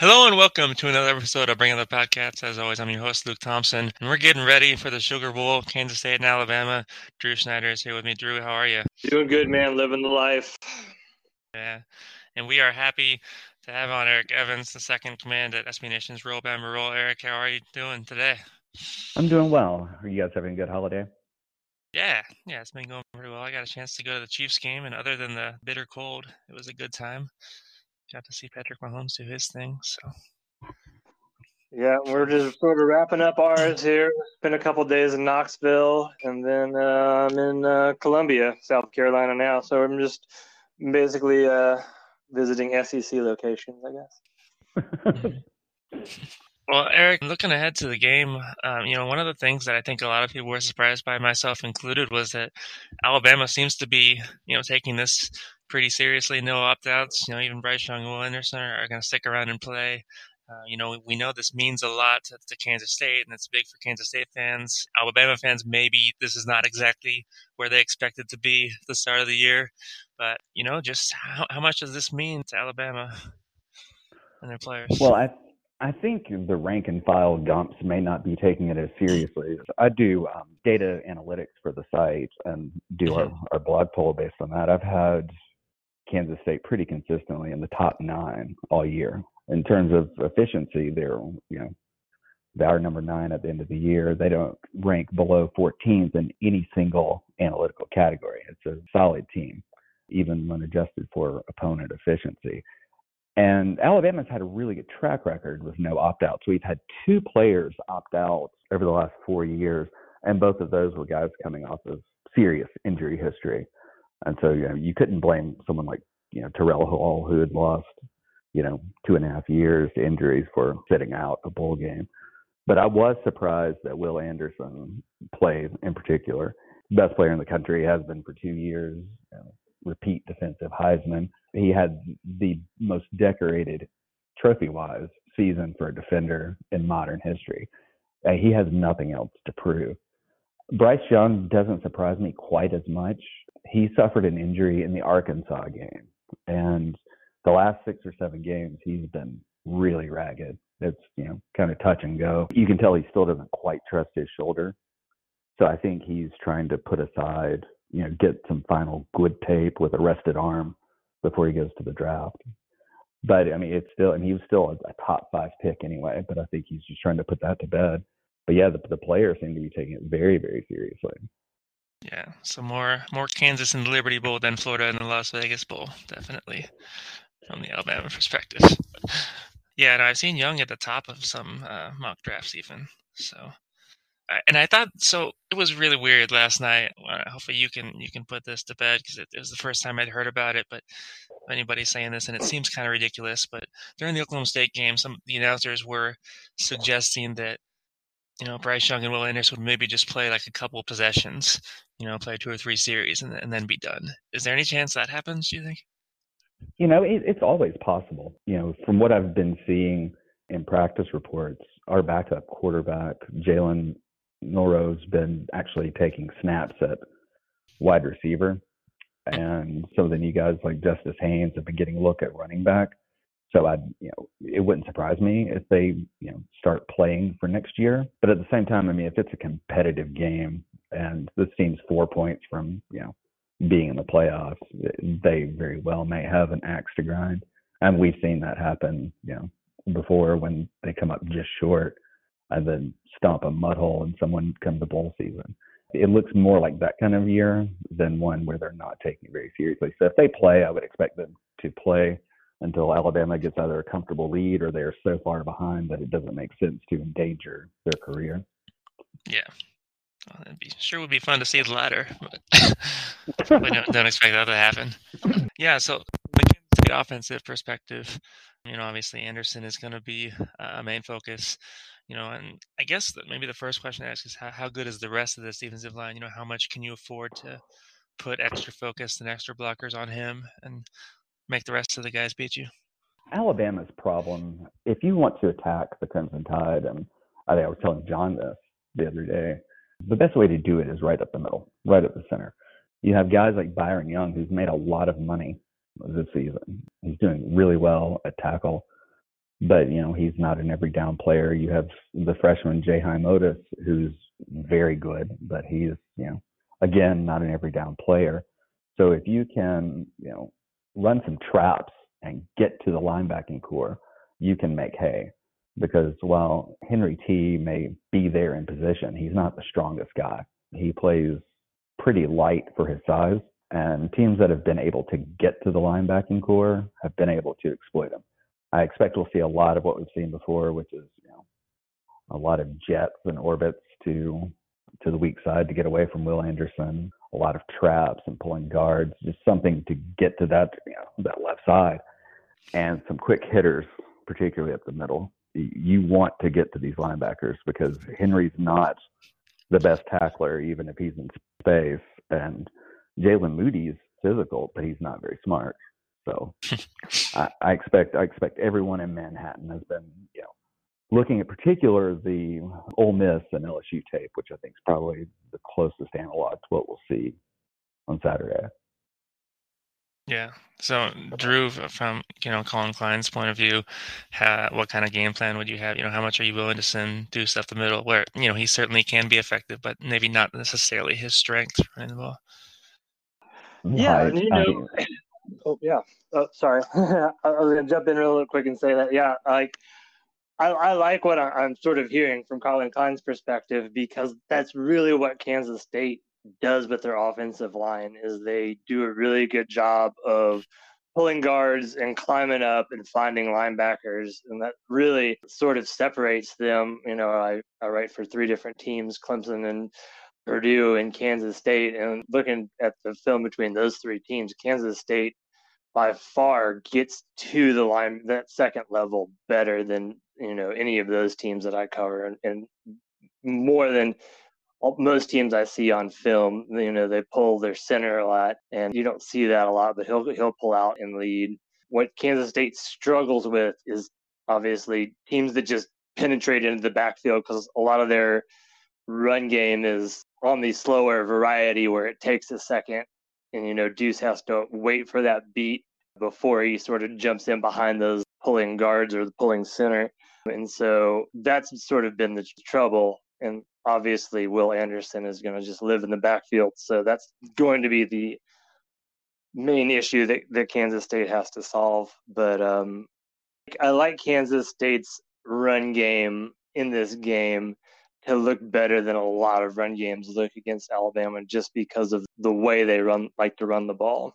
Hello and welcome to another episode of Bring Up the Podcast. As always, I'm your host, Luke Thompson, and we're getting ready for the Sugar Bowl, Kansas State and Alabama. Drew Snyder is here with me. Drew, how are you? Doing good, man. Living the life. Yeah. And we are happy to have on Eric Evans, the second command at SB Nation's Roll Bama Roll. Eric, how are you doing today? I'm doing well. Are you guys having a good holiday? Yeah, yeah, it's been going pretty well. I got a chance to go to the Chiefs game, and other than the bitter cold, it was a good time. Got to see Patrick Mahomes do his thing. So Yeah, we're just sort of wrapping up ours here. Been a couple days in Knoxville, and then uh, I'm in uh, Columbia, South Carolina now. So I'm just basically uh, visiting SEC locations, I guess. Well, Eric, looking ahead to the game, um, you know, one of the things that I think a lot of people were surprised by, myself included, was that Alabama seems to be, you know, taking this pretty seriously. No opt-outs. You know, even Bryce Young and Will Anderson are, are going to stick around and play. Uh, you know, we know this means a lot to, to Kansas State, and it's big for Kansas State fans. Alabama fans, maybe this is not exactly where they expected to be at the start of the year, but you know, just how, how much does this mean to Alabama and their players? Well, I I think the rank and file Gumps may not be taking it as seriously. I do um, data analytics for the site and do our, our blog poll based on that. I've had Kansas State pretty consistently in the top nine all year. In terms of efficiency, they're you know they are number nine at the end of the year. They don't rank below 14th in any single analytical category. It's a solid team, even when adjusted for opponent efficiency. And Alabama's had a really good track record with no opt outs. We've had two players opt out over the last four years, and both of those were guys coming off of serious injury history. And so, you know, you couldn't blame someone like, you know, Terrell Hall, who had lost, you know, two and a half years to injuries for sitting out a bowl game. But I was surprised that Will Anderson played in particular. Best player in the country has been for two years, you know, repeat defensive Heisman. He had the most decorated trophy wise season for a defender in modern history. Uh, he has nothing else to prove. Bryce Young doesn't surprise me quite as much. He suffered an injury in the Arkansas game, and the last six or seven games, he's been really ragged. It's you know kind of touch and go. You can tell he still doesn't quite trust his shoulder. So I think he's trying to put aside, you know, get some final good tape with a rested arm before he goes to the draft. But I mean, it's still, and he was still a, a top five pick anyway. But I think he's just trying to put that to bed. But yeah, the, the players seem to be taking it very, very seriously. Yeah, so more more Kansas in the Liberty Bowl than Florida in the Las Vegas Bowl, definitely from the Alabama perspective. yeah, and I've seen Young at the top of some uh, mock drafts even. So, and I thought so. It was really weird last night. Uh, hopefully, you can you can put this to bed because it, it was the first time I'd heard about it. But if anybody's saying this, and it seems kind of ridiculous. But during the Oklahoma State game, some the announcers were suggesting that you know, Bryce Young and Will Anderson would maybe just play like a couple possessions, you know, play two or three series and, and then be done. Is there any chance that happens, do you think? You know, it, it's always possible. You know, from what I've been seeing in practice reports, our backup quarterback, Jalen Milroe's been actually taking snaps at wide receiver. And some of the new guys like Justice Haynes have been getting a look at running back. So I, you know, it wouldn't surprise me if they, you know, start playing for next year. But at the same time, I mean, if it's a competitive game and this team's four points from, you know, being in the playoffs, they very well may have an axe to grind. And we've seen that happen, you know, before when they come up just short and then stomp a mud hole and someone comes to bowl season. It looks more like that kind of year than one where they're not taking it very seriously. So if they play, I would expect them to play until Alabama gets either a comfortable lead or they're so far behind that it doesn't make sense to endanger their career. Yeah. Well, it'd be sure would be fun to see the latter, but probably don't, don't expect that to happen. Yeah, so the offensive perspective, you know, obviously Anderson is going to be uh, a main focus, you know, and I guess that maybe the first question to ask is how, how good is the rest of this defensive line? You know, how much can you afford to put extra focus and extra blockers on him and make the rest of the guys beat you? Alabama's problem, if you want to attack the Crimson Tide, and I think I was telling John this the other day, the best way to do it is right up the middle, right up the center. You have guys like Byron Young, who's made a lot of money this season. He's doing really well at tackle, but you know he's not an every down player. You have the freshman Jaheim Oatis, who's very good, but he's you know again not an every down player. So if you can you know run some traps and get to the linebacking core, you can make hay. Because while Henry T may be there in position, he's not the strongest guy. He plays pretty light for his size, and teams that have been able to get to the linebacking core have been able to exploit him. I expect we'll see a lot of what we've seen before, which is you know a lot of jets and orbits to to the weak side to get away from Will Anderson, a lot of traps and pulling guards, just something to get to that you know, that left side, and some quick hitters, particularly up the middle. You want to get to these linebackers because Henry's not the best tackler, even if he's in space, and Jaylen Moody's physical, but he's not very smart. So I, I expect I expect everyone in Manhattan has been you know looking at particular the Ole Miss and LSU tape, which I think is probably the closest analog to what we'll see on Saturday. Yeah. So, Drew, from you know Collin Klein's point of view, what kind of game plan would you have? You know, how much are you willing to send Deuce up the middle, where you know he certainly can be effective, but maybe not necessarily his strength running the ball. Yeah, and you know, oh yeah. Oh, sorry, I was gonna jump in real quick and say that. Yeah, like I, I like what I, am sort of hearing from Collin Klein's perspective because that's really what Kansas State does with their offensive line is they do a really good job of pulling guards and climbing up and finding linebackers. And that really sort of separates them. You know i, I write for three different teams clemson and purdue and kansas state. And looking at the film between those three teams kansas state by far gets to the line that second level better than you know any of those teams that I cover, and, and more than most teams I see on film. You know, they pull their center a lot, and you don't see that a lot. But he'll he'll pull out and lead. What Kansas State struggles with is obviously teams that just penetrate into the backfield because a lot of their run game is on the slower variety where it takes a second and you know Deuce has to wait for that beat before he sort of jumps in behind those pulling guards or the pulling center. And so that's sort of been the trouble. And obviously, Will Anderson is going to just live in the backfield. So that's going to be the main issue that, that Kansas State has to solve. But um, I like Kansas State's run game in this game to look better than a lot of run games look against Alabama just because of the way they run like to run the ball.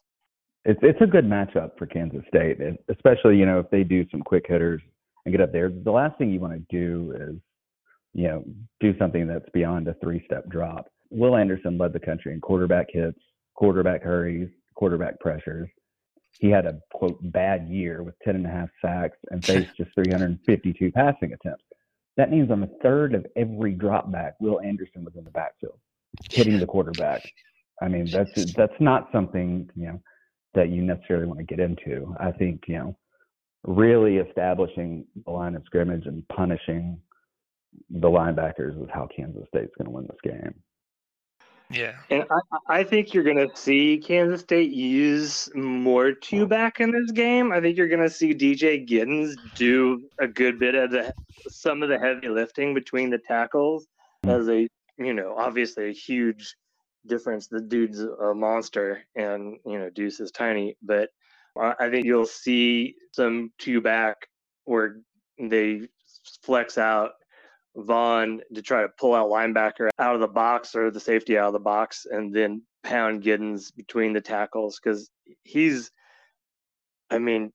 It's it's a good matchup for Kansas State, especially you know if they do some quick hitters and get up there. The last thing you want to do is you know do something that's beyond a three step drop. Will Anderson led the country in quarterback hits, quarterback hurries, quarterback pressures. He had a quote bad year with 10 and a half sacks and faced just 352 passing attempts. That means on a third of every drop back, Will Anderson was in the backfield, hitting the quarterback. I mean, that's that's not something you know that you necessarily want to get into. I think, you know, really establishing the line of scrimmage and punishing the linebackers is how Kansas State's going to win this game. Yeah. And I, I think you're going to see Kansas State use more two back in this game. I think you're going to see DJ Giddens do a good bit of the some of the heavy lifting between the tackles hmm. as a, you know, obviously a huge difference. The dude's a monster and, you know, Deuce is tiny, but I think you'll see some two back where they flex out Vaughn to try to pull out linebacker out of the box or the safety out of the box and then pound Giddens between the tackles because he's, I mean,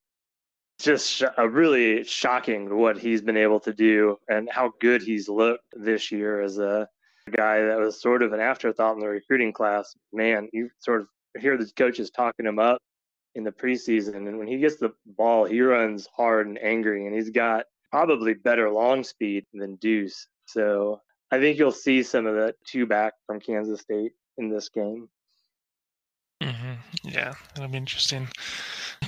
just sh- really shocking what he's been able to do and how good he's looked this year as a guy that was sort of an afterthought in the recruiting class. Man, you sort of hear the coaches talking him up in the preseason, and when he gets the ball, he runs hard and angry, and he's got probably better long speed than Deuce. So I think you'll see some of that two back from Kansas State in this game. Mm-hmm. Yeah, it'll be interesting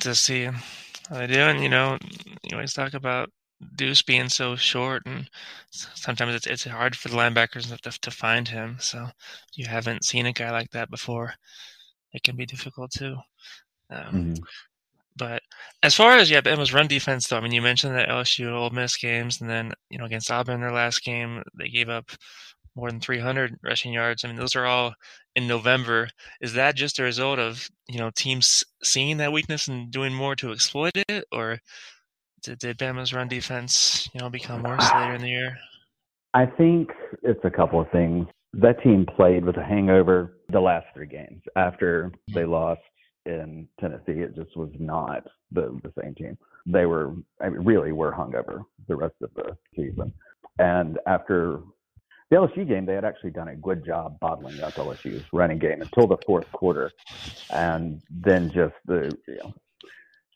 to see how they do. And you know, you always talk about Deuce being so short, and sometimes it's it's hard for the linebackers to to find him. So you haven't seen a guy like that before. It can be difficult too. Um, mm-hmm. But as far as yeah, Bama's run defense, though, I mean, you mentioned the LSU Ole Miss games, and then you know against Auburn, their last game, they gave up more than 300 rushing yards. I mean, those are all in November. Is that just a result of you know teams seeing that weakness and doing more to exploit it, or did, did Bama's run defense you know become worse later in the year? I think it's a couple of things. That team played with a hangover the last three games after they lost in Tennessee. It just was not the the same team. They were I mean, really were hungover the rest of the season. And after the LSU game, they had actually done a good job bottling up LSU's running game until the fourth quarter, and then just the you know,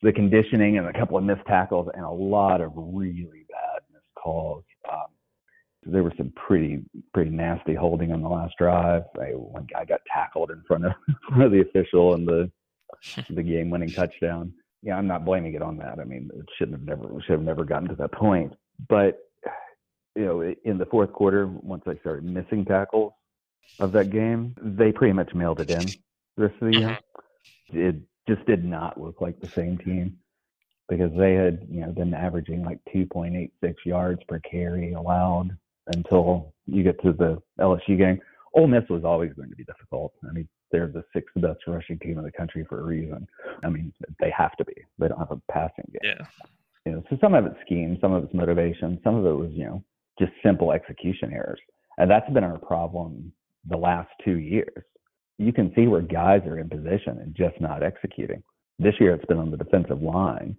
the conditioning and a couple of missed tackles and a lot of really bad missed calls. Um, there was some pretty pretty nasty holding on the last drive. I, one guy got tackled in front of, in front of the official in the the game winning touchdown. Yeah, I'm not blaming it on that. I mean, it shouldn't have never should have never gotten to that point. But you know, in the fourth quarter, once they started missing tackles of that game, they pretty much mailed it in the rest of the year. Mm-hmm. It just did not look like the same team because they had, you know, been averaging like 2.86 yards per carry allowed until you get to the LSU game. Ole Miss was always going to be difficult. I mean, they're the sixth best rushing team in the country for a reason. I mean, they have to be. They don't have a passing game. Yeah. You know, so some of it's scheme, some of it's motivation, some of it was, you know, just simple execution errors. And that's been our problem the last two years. You can see where guys are in position and just not executing. This year it's been on the defensive line.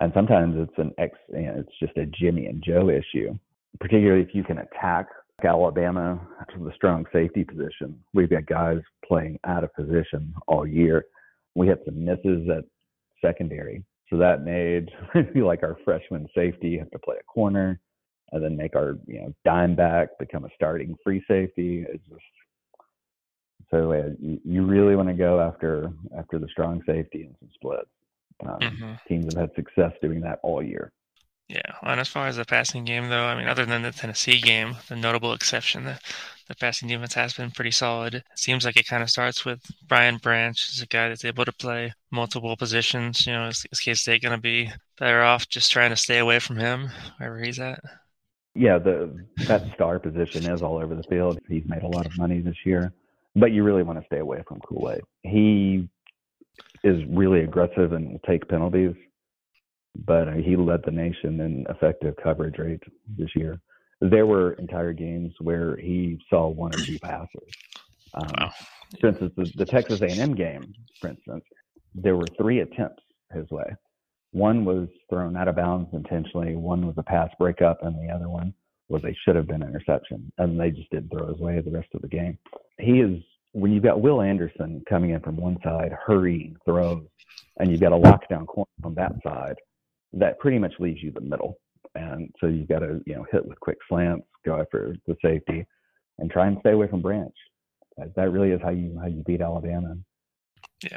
And sometimes it's an ex you know, it's just a Jimmy and Joe issue. Particularly if you can attack Alabama to the strong safety position. We've got guys playing out of position all year. We had some misses at secondary. So that made like our freshman safety have to play a corner and then make our, you know, dime back become a starting free safety. It's just so uh, you, you really want to go after after the strong safety and some splits. Um, mm-hmm. Teams have had success doing that all year. Yeah, and as far as the passing game, though, I mean, other than the Tennessee game, the notable exception, the, the passing defense has been pretty solid. It seems like it kind of starts with Brian Branch, is a guy that's able to play multiple positions. You know, is, is K State going to be better off just trying to stay away from him wherever he's at? Yeah, the that star position is all over the field. He's made a lot of money this year, but you really want to stay away from Kool Aid. He is really aggressive and will take penalties but uh, he led the nation in effective coverage rate this year. There were entire games where he saw one or two passes. Um, wow. For instance, the, the Texas A&M game, for instance, there were three attempts his way. One was thrown out of bounds intentionally. One was a pass breakup, and the other one was a should have been interception, and they just didn't throw his way the rest of the game. He is when you've got Will Anderson coming in from one side, hurrying throws, and you've got a lockdown corner on that side that pretty much leaves you the middle. And so you've got to, you know, hit with quick slants, go after the safety, and try and stay away from Branch. That really is how you how you beat Alabama. Yeah,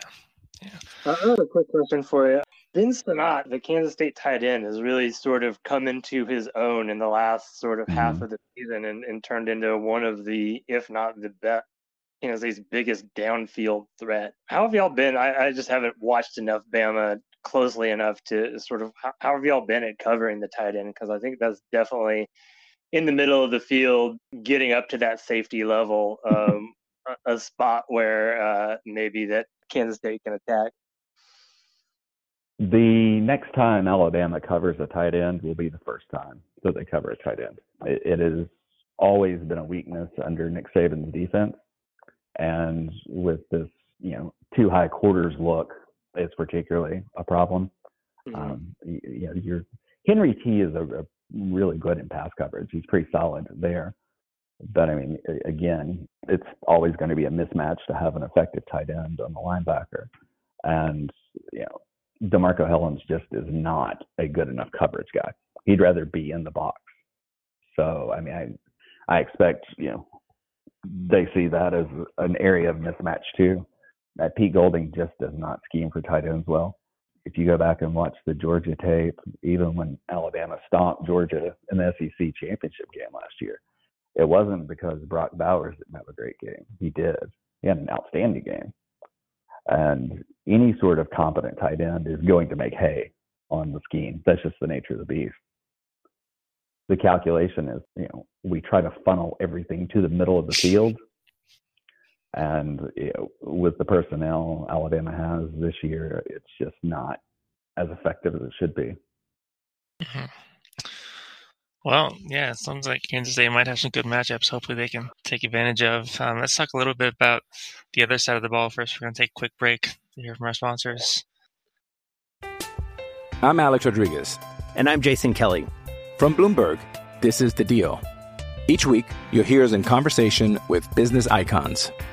Yeah. Uh, I have a quick question for you. Ben Sinnott, the Kansas State tight end, has really sort of come into his own in the last sort of mm-hmm. half of the season and, and turned into one of the, if not the best, Kansas State's biggest downfield threat. How have y'all been? I, I just haven't watched enough Bama closely enough to sort of how, how have y'all been at covering the tight end? Because I think that's definitely in the middle of the field, getting up to that safety level, um, a, a, spot where uh, maybe that Kansas State can attack. The next time Alabama covers a tight end will be the first time that they cover a tight end. it, it has always been a weakness under Nick Saban's defense, and with this, you know, two high quarters look, it's particularly a problem. Mm-hmm. Um, you, you know, your Henry T is a, a really good in pass coverage. He's pretty solid there. But I mean, again, it's always going to be a mismatch to have an effective tight end on the linebacker. And, you know, DeMarcco Hellams just is not a good enough coverage guy. He'd rather be in the box. So, I mean, I, I expect, you know, they see that as an area of mismatch too. That Pete Golding just does not scheme for tight ends well if you go back and watch the Georgia tape, even when Alabama stomped Georgia in the SEC championship game last year, it wasn't because Brock Bowers didn't have a great game. He did. He had an outstanding game. And any sort of competent tight end is going to make hay on the scheme. That's just the nature of the beast. The calculation is, you know, we try to funnel everything to the middle of the field and you know, with the personnel Alabama has this year, it's just not as effective as it should be. Mm-hmm. Well, yeah, it sounds like Kansas State might have some good matchups. Hopefully, they can take advantage of. Um, let's talk a little bit about the other side of the ball first. We're going to take a quick break to hear from our sponsors. I'm Alex Rodriguez. And I'm Jason Kelly. From Bloomberg, this is The Deal. Each week, you'll hear us in conversation with business icons.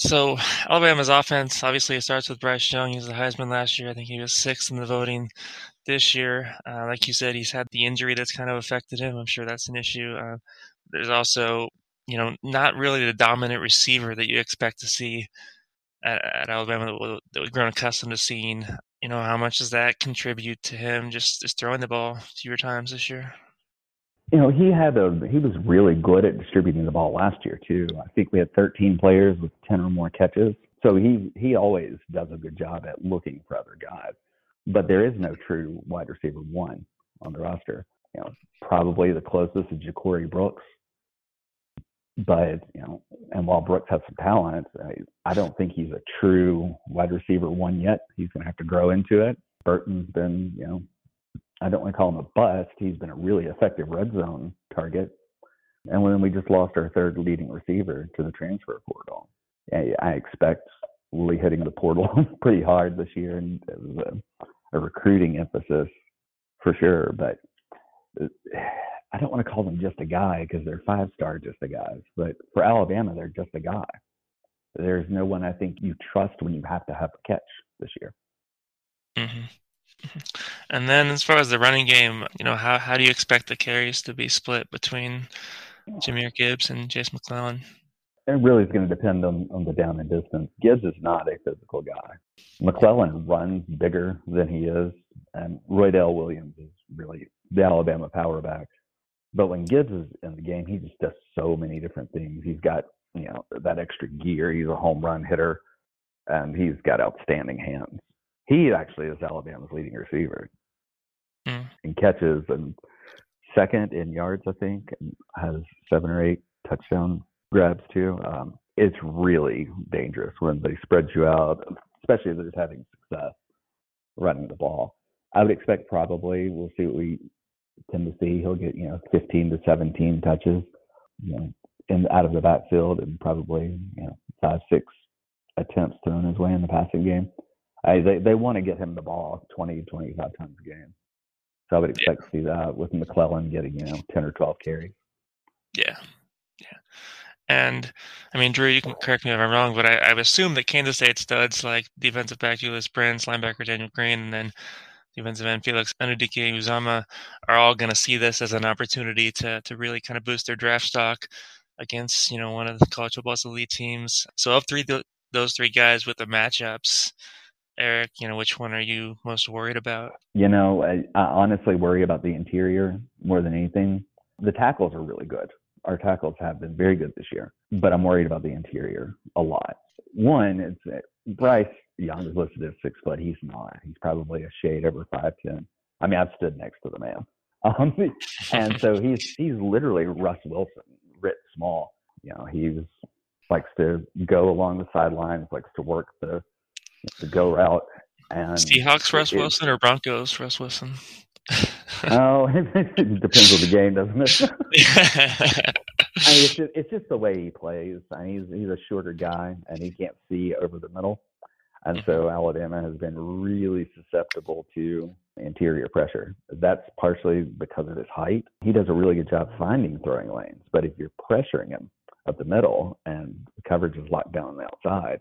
So Alabama's offense obviously it starts with Bryce Young. He was the Heisman last year. I think he was sixth in the voting this year. Uh, like you said, he's had the injury that's kind of affected him. I'm sure that's an issue. Uh, there's also, you know, not really the dominant receiver that you expect to see at, at Alabama that, that we've grown accustomed to seeing. You know, how much does that contribute to him just, just throwing the ball fewer times this year? You know, he had a he was really good at distributing the ball last year too. I think we had 13 players with 10 or more catches. So he he always does a good job at looking for other guys but there is no true wide receiver one on the roster. You know, probably the closest is Ja'Corey Brooks. But, you know, and while Brooks has some talent, I, I don't think he's a true wide receiver one yet. He's going to have to grow into it. Burton's been, you know, I don't want to call him a bust. He's been a really effective red zone target. And when we just lost our third leading receiver to the transfer portal, I expect really hitting the portal pretty hard this year and a, a recruiting emphasis for sure. But uh, I don't want to call them just a guy because they're five star just a guys. But for Alabama, they're just a guy. There's no one I think you trust when you have to have a catch this year. Mm-hmm. And then, as far as the running game, you know, how how do you expect the carries to be split between Jahmyr Gibbs and Jase McClellan? it really is going to depend on, on the down and distance. Gibbs is not a physical guy. McClellan runs bigger than he is, and Roydell Williams is really the Alabama power back. But when Gibbs is in the game, he just does so many different things. He's got you know that extra gear. He's a home run hitter, and he's got outstanding hands. He actually is Alabama's leading receiver mm. in catches and second in yards, I think, and has seven or eight touchdown grabs too. Um, it's really dangerous when they spread you out, especially if they're just having success running the ball. I would expect probably we'll see what we tend to see. He'll get you know 15 to 17 touches, you know, in out of the backfield and probably you know five six attempts thrown his way in the passing game. I, they they want to get him the ball 20 25 times a game. So I would expect yeah. to see that with McClellan getting you know 10 or 12 carries. Yeah, yeah. And I mean, Drew, you can correct me if I'm wrong, but I, I assume that Kansas State studs like defensive back Julius Brents, linebacker Daniel Green, and then defensive end Felix Anudike-Uzomah are all going to see this as an opportunity to to really kind of boost their draft stock against you know one of the college football's elite teams. So of three those three guys with the matchups, Eric, you know which one are you most worried about? You know, I, I honestly worry about the interior more than anything. The tackles are really good. Our tackles have been very good this year, but I'm worried about the interior a lot. One, it's Bryce Young is listed as six foot. He's not. He's probably a shade over five ten. I mean, I've stood next to the man, um, and so he's he's literally Russ Wilson, writ small. You know, he's likes to go along the sidelines, likes to work the the go route. And Seahawks Russ Wilson or Broncos Russ Wilson? oh, it depends on the game, doesn't it? I mean, it's just, it's just the way he plays. I mean, he's he's a shorter guy and he can't see over the middle. And mm-hmm. so Alabama has been really susceptible to interior pressure. That's partially because of his height. He does a really good job finding throwing lanes, but if you're pressuring him up the middle and the coverage is locked down on the outside,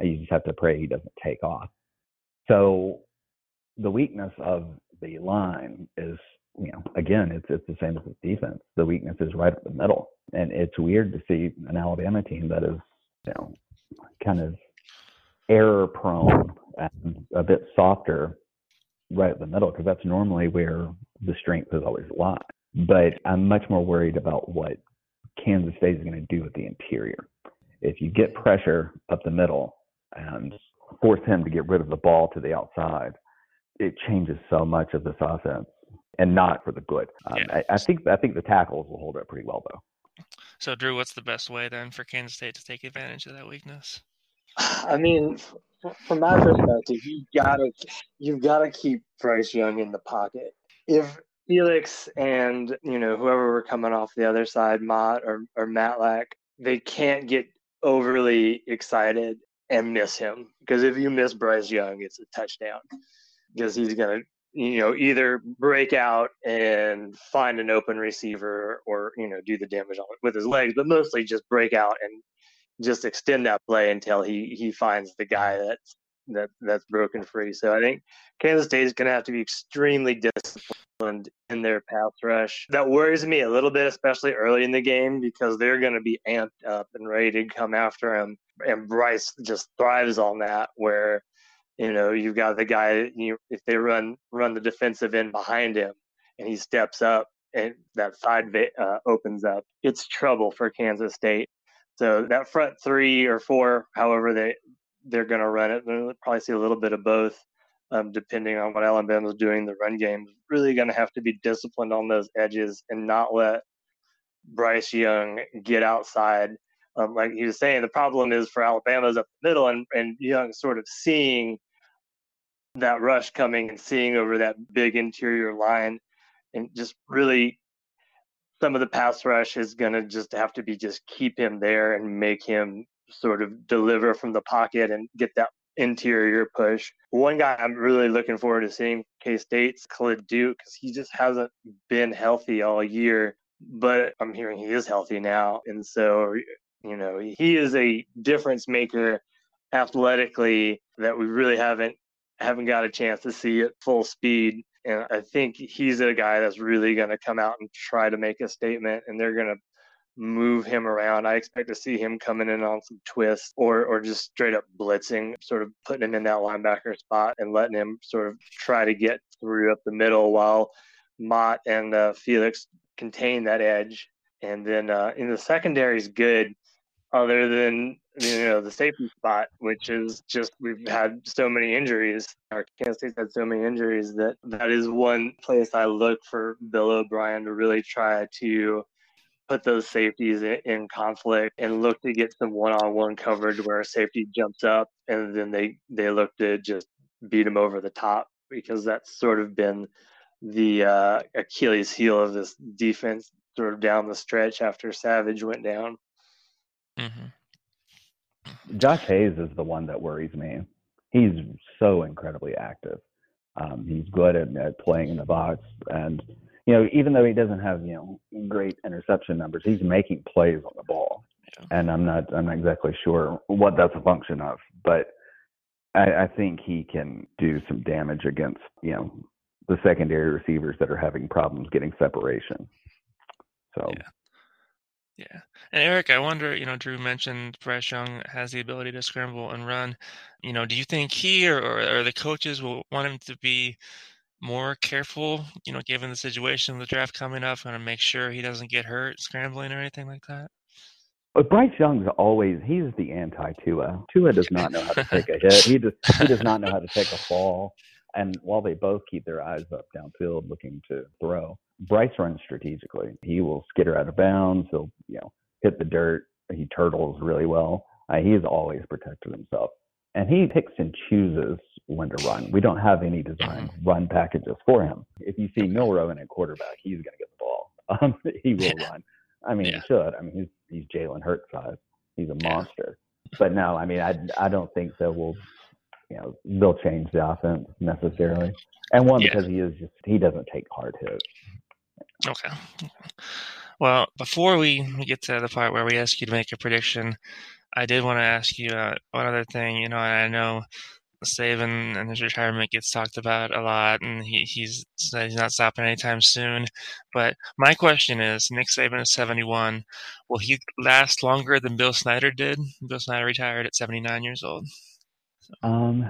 you just have to pray he doesn't take off. So the weakness of the line is, you know, again, it's it's the same as the defense. The weakness is right up the middle, and it's weird to see an Alabama team that is, you know, kind of error prone and a bit softer right at the middle because that's normally where the strength has always lied. But I'm much more worried about what Kansas State is going to do with the interior. If you get pressure up the middle and force him to get rid of the ball to the outside, it changes so much of this offense, and not for the good. Um, yeah. I, I think I think the tackles will hold up pretty well though. So, Drew, what's the best way then for Kansas State to take advantage of that weakness? I mean, from my perspective, you gotta you've gotta keep Bryce Young in the pocket. If Felix and you know whoever we're coming off the other side, Mott or or Matlack, they can't get overly excited and miss him because if you miss Bryce Young, it's a touchdown because he's gonna you know either break out and find an open receiver or you know do the damage on with his legs, but mostly just break out and just extend that play until he he finds the guy that's that that's broken free. So I think Kansas State is going to have to be extremely disciplined in their pass rush. That worries me a little bit, especially early in the game, because they're going to be amped up and ready to come after him. And Bryce just thrives on that, where you know you've got the guy. You if they run run the defensive end behind him, and he steps up, and that side uh, opens up, it's trouble for Kansas State. So that front three or four, however they they're going to run it, we'll probably see a little bit of both, um, depending on what Alabama's doing. The run game is really going to have to be disciplined on those edges and not let Bryce Young get outside. Um, like he was saying, the problem is for Alabama's up the middle, and and Young sort of seeing that rush coming and seeing over that big interior line, and just really some of the pass rush is going to just have to be just keep him there and make him sort of deliver from the pocket and get that interior push. One guy I'm really looking forward to seeing K State's Khalid Duke because he just hasn't been healthy all year, but I'm hearing he is healthy now. And so, you know, he is a difference maker athletically that we really haven't haven't got a chance to see at full speed and I think he's a guy that's really going to come out and try to make a statement, and they're going to move him around. I expect to see him coming in on some twists or or just straight up blitzing, sort of putting him in that linebacker spot and letting him sort of try to get through up the middle while Mott and uh, Felix contain that edge. And then uh, in the secondary is good, other than you know the safety spot, which is just we've had so many injuries. Our Kansas State's had so many injuries that that is one place I look for Bill O'Brien to really try to put those safeties in, conflict and look to get some one-on-one coverage where a safety jumps up and then they they look to just beat him over the top because that's sort of been the uh, Achilles heel of this defense sort of down the stretch after Savage went down. Mm-hmm. Josh Hayes is the one that worries me. He's so incredibly active. Um, he's good at, at playing in the box, and you know, even though he doesn't have you know great interception numbers, he's making plays on the ball. yeah. and I'm not I'm not exactly sure what that's a function of, but I, I think he can do some damage against you know the secondary receivers that are having problems getting separation. So. Yeah. Yeah. And Eric, I wonder, you know, Drew mentioned Bryce Young has the ability to scramble and run. You know, do you think he or, or, or the coaches will want him to be more careful, you know, given the situation of the draft coming up, and to make sure he doesn't get hurt scrambling or anything like that? But Bryce Young's always he's the anti Tua. Tua does not know how to take a hit. He does he does not know how to take a fall. And while they both keep their eyes up downfield looking to throw, Bryce runs strategically. He will skitter out of bounds. He'll, you know, hit the dirt. He turtles really well. Uh, he's always protected himself. And he picks and chooses when to run. We don't have any designed mm-hmm. run packages for him. If you see Milroe in a quarterback, he's going to get the ball. Um, he will run. I mean, yeah. he should. I mean, he's he's Jalen Hurts size. He's a monster. But no, I mean, I I don't think that will, you know, they'll change the offense necessarily. And one yeah. because he is just he doesn't take hard hits. Okay. Well, before we get to the part where we ask you to make a prediction, I did want to ask you uh, one other thing. You know, I know Saban and his retirement gets talked about a lot, and he, he's said he's not stopping anytime soon. But my question is, Nick Saban is 71. Will he last longer than Bill Snyder did? Bill Snyder retired at 79 years old. Um,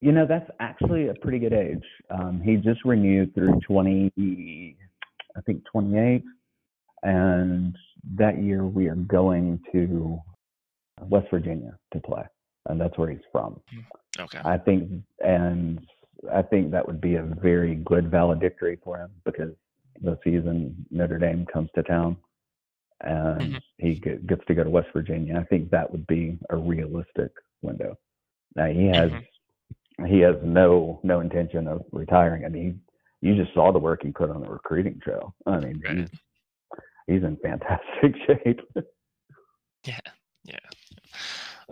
you know, that's actually a pretty good age. Um, he just renewed through 20, I think 28, and that year we are going to West Virginia to play, and that's where he's from. Hmm, okay. I think, and I think that would be a very good valedictory for him because the season Notre Dame comes to town, and mm-hmm. he gets to go to West Virginia. I think that would be a realistic window. Now he has mm-hmm. he has no no intention of retiring. I mean, you just saw the work he put on the recruiting trail. I mean, right. he's, he's in fantastic shape. yeah, yeah.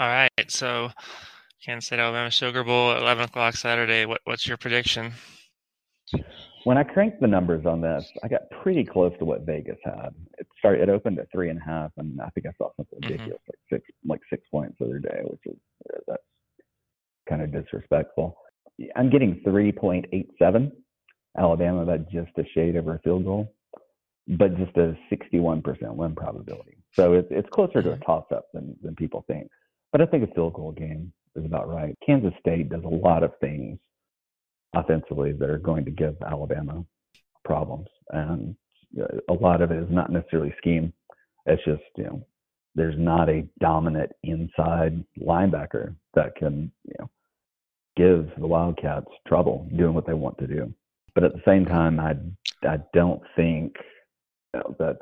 All right, so Kansas State Alabama Sugar Bowl at eleven o'clock Saturday. What what's your prediction? When I cranked the numbers on this, I got pretty close to what Vegas had. It started. It opened at three and a half, and I think I saw something mm-hmm. ridiculous, mm-hmm. like six, like six points the other day, which is that's kind of disrespectful. I'm getting three point eight seven. Alabama about just a shade over a field goal, but just a 61% win probability. So it's it's closer to a mm-hmm. toss up than than people think. But I think a field goal game is about right. Kansas State does a lot of things offensively that are going to give Alabama problems, and a lot of it is not necessarily scheme. It's just you know there's not a dominant inside linebacker that can you know give the Wildcats trouble doing what they want to do. But at the same time, I I don't think uh, that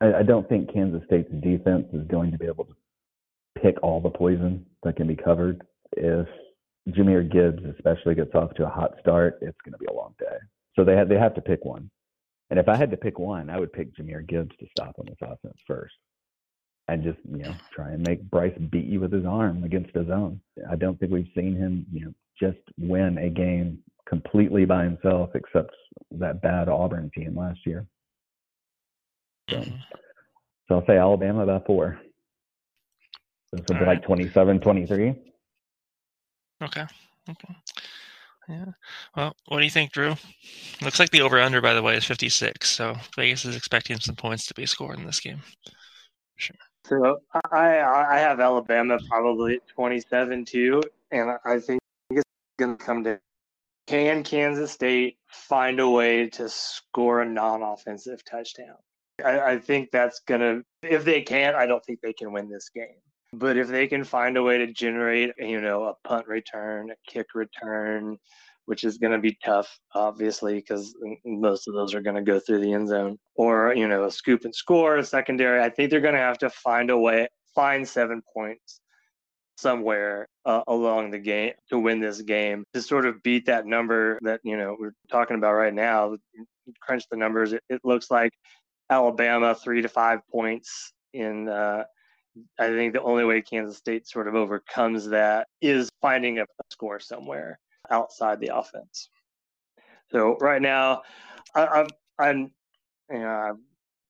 I, I don't think Kansas State's defense is going to be able to pick all the poison that can be covered. If Jahmyr Gibbs especially gets off to a hot start, it's going to be a long day. So they have they have to pick one. And if I had to pick one, I would pick Jahmyr Gibbs to stop on this offense first, and just you know try and make Bryce beat you with his arm against his own. I don't think we've seen him you know just win a game completely by himself, except that bad Auburn team last year. So, mm-hmm. so I'll say Alabama by four. So something right. like 27, 23. Okay. Okay. Yeah. Well, what do you think, Drew? Looks like the over under, by the way, is 56. So Vegas is expecting some points to be scored in this game. Sure. So I I have Alabama probably at 27 too, and I think it's going to come to can Kansas State find a way to score a non-offensive touchdown? I, I think that's gonna. If they can't, I don't think they can win this game. But if they can find a way to generate, you know, a punt return, a kick return, which is going to be tough, obviously, because most of those are going to go through the end zone, or you know, a scoop and score, a secondary. I think they're going to have to find a way, find seven points somewhere uh, along the game to win this game to sort of beat that number that you know we're talking about right now. Crunch the numbers. It, it looks like Alabama three to five points in. Uh, I think the only way Kansas State sort of overcomes that is finding a score somewhere outside the offense. So right now, I, I'm, I'm, you know,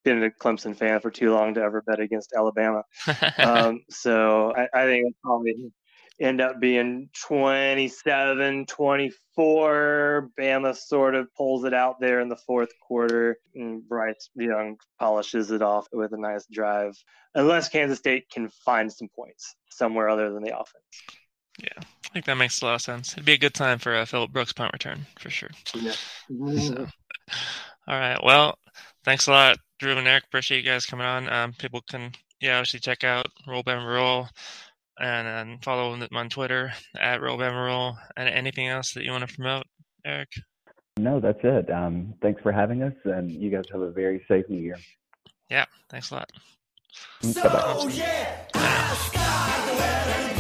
been a Clemson fan for too long to ever bet against Alabama. um, so I, I think it's probably end up being 27 24 bama sort of pulls it out there in the fourth quarter and bryce young polishes it off with a nice drive unless kansas state can find some points somewhere other than the offense yeah i think that makes a lot of sense it'd be a good time for a phillip brooks punt return for sure yeah. so, all right well thanks a lot drew and eric appreciate you guys coming on um, people can yeah obviously check out roll bama roll and then follow them on Twitter at Roll Roll. And anything else that you want to promote, Eric? No, that's it. Um, thanks for having us, and you guys have a very safe New Year. Yeah, thanks a lot. Bye bye.